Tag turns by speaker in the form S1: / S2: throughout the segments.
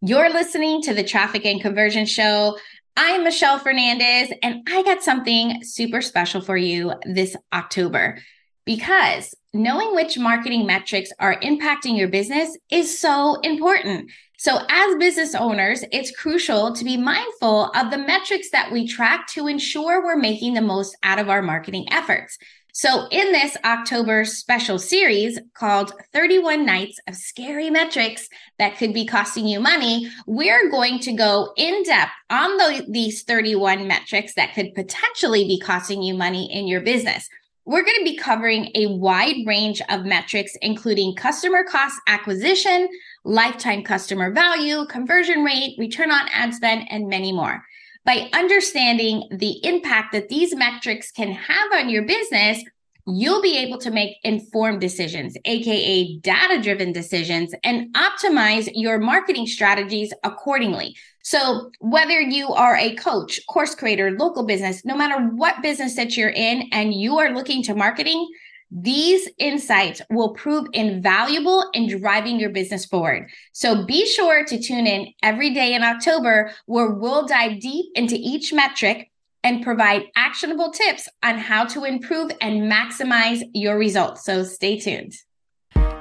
S1: You're listening to the Traffic and Conversion Show. I'm Michelle Fernandez, and I got something super special for you this October because knowing which marketing metrics are impacting your business is so important. So, as business owners, it's crucial to be mindful of the metrics that we track to ensure we're making the most out of our marketing efforts. So, in this October special series called 31 Nights of Scary Metrics That Could Be Costing You Money, we're going to go in depth on the, these 31 metrics that could potentially be costing you money in your business. We're going to be covering a wide range of metrics, including customer cost acquisition, lifetime customer value, conversion rate, return on ad spend, and many more. By understanding the impact that these metrics can have on your business, you'll be able to make informed decisions, AKA data driven decisions, and optimize your marketing strategies accordingly. So, whether you are a coach, course creator, local business, no matter what business that you're in and you are looking to marketing, these insights will prove invaluable in driving your business forward. So be sure to tune in every day in October where we'll dive deep into each metric and provide actionable tips on how to improve and maximize your results. So stay tuned.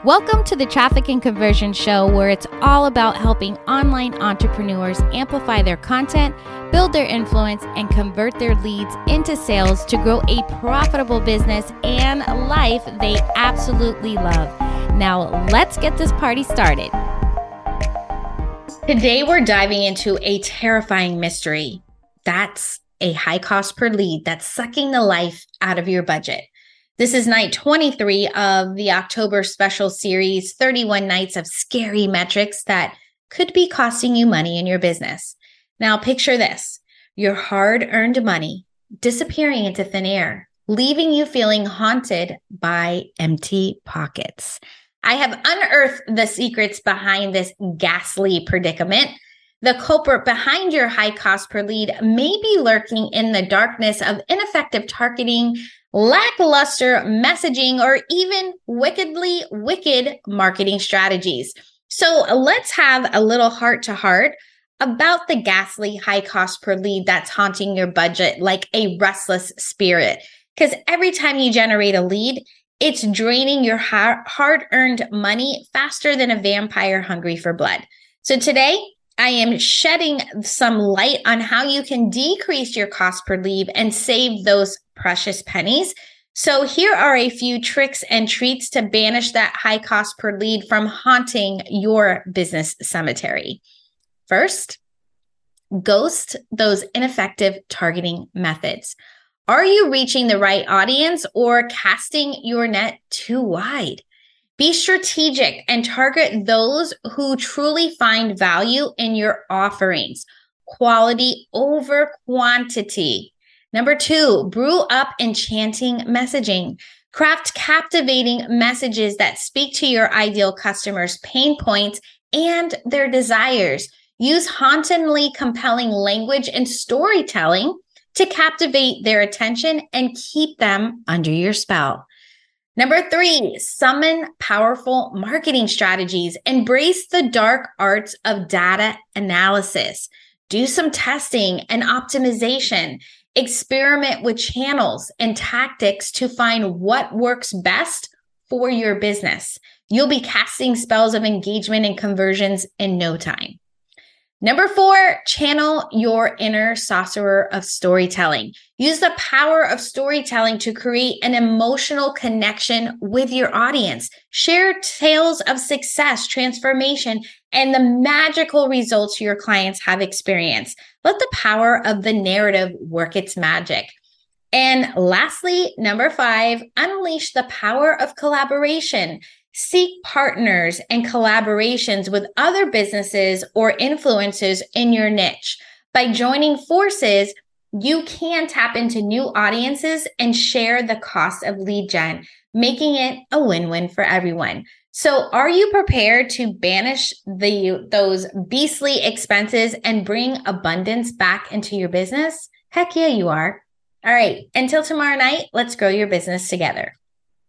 S2: Welcome to the Traffic and Conversion Show, where it's all about helping online entrepreneurs amplify their content, build their influence, and convert their leads into sales to grow a profitable business and life they absolutely love. Now, let's get this party started.
S1: Today, we're diving into a terrifying mystery. That's a high cost per lead that's sucking the life out of your budget. This is night 23 of the October special series 31 nights of scary metrics that could be costing you money in your business. Now, picture this your hard earned money disappearing into thin air, leaving you feeling haunted by empty pockets. I have unearthed the secrets behind this ghastly predicament. The culprit behind your high cost per lead may be lurking in the darkness of ineffective targeting, lackluster messaging, or even wickedly wicked marketing strategies. So let's have a little heart to heart about the ghastly high cost per lead that's haunting your budget like a restless spirit. Because every time you generate a lead, it's draining your hard earned money faster than a vampire hungry for blood. So today, I am shedding some light on how you can decrease your cost per lead and save those precious pennies. So, here are a few tricks and treats to banish that high cost per lead from haunting your business cemetery. First, ghost those ineffective targeting methods. Are you reaching the right audience or casting your net too wide? Be strategic and target those who truly find value in your offerings. Quality over quantity. Number two, brew up enchanting messaging. Craft captivating messages that speak to your ideal customers' pain points and their desires. Use hauntingly compelling language and storytelling to captivate their attention and keep them under your spell. Number three, summon powerful marketing strategies. Embrace the dark arts of data analysis. Do some testing and optimization. Experiment with channels and tactics to find what works best for your business. You'll be casting spells of engagement and conversions in no time. Number four, channel your inner sorcerer of storytelling. Use the power of storytelling to create an emotional connection with your audience. Share tales of success, transformation, and the magical results your clients have experienced. Let the power of the narrative work its magic. And lastly, number five, unleash the power of collaboration. Seek partners and collaborations with other businesses or influencers in your niche. By joining forces, you can tap into new audiences and share the cost of lead gen, making it a win-win for everyone. So, are you prepared to banish the those beastly expenses and bring abundance back into your business? Heck yeah, you are. All right, until tomorrow night, let's grow your business together.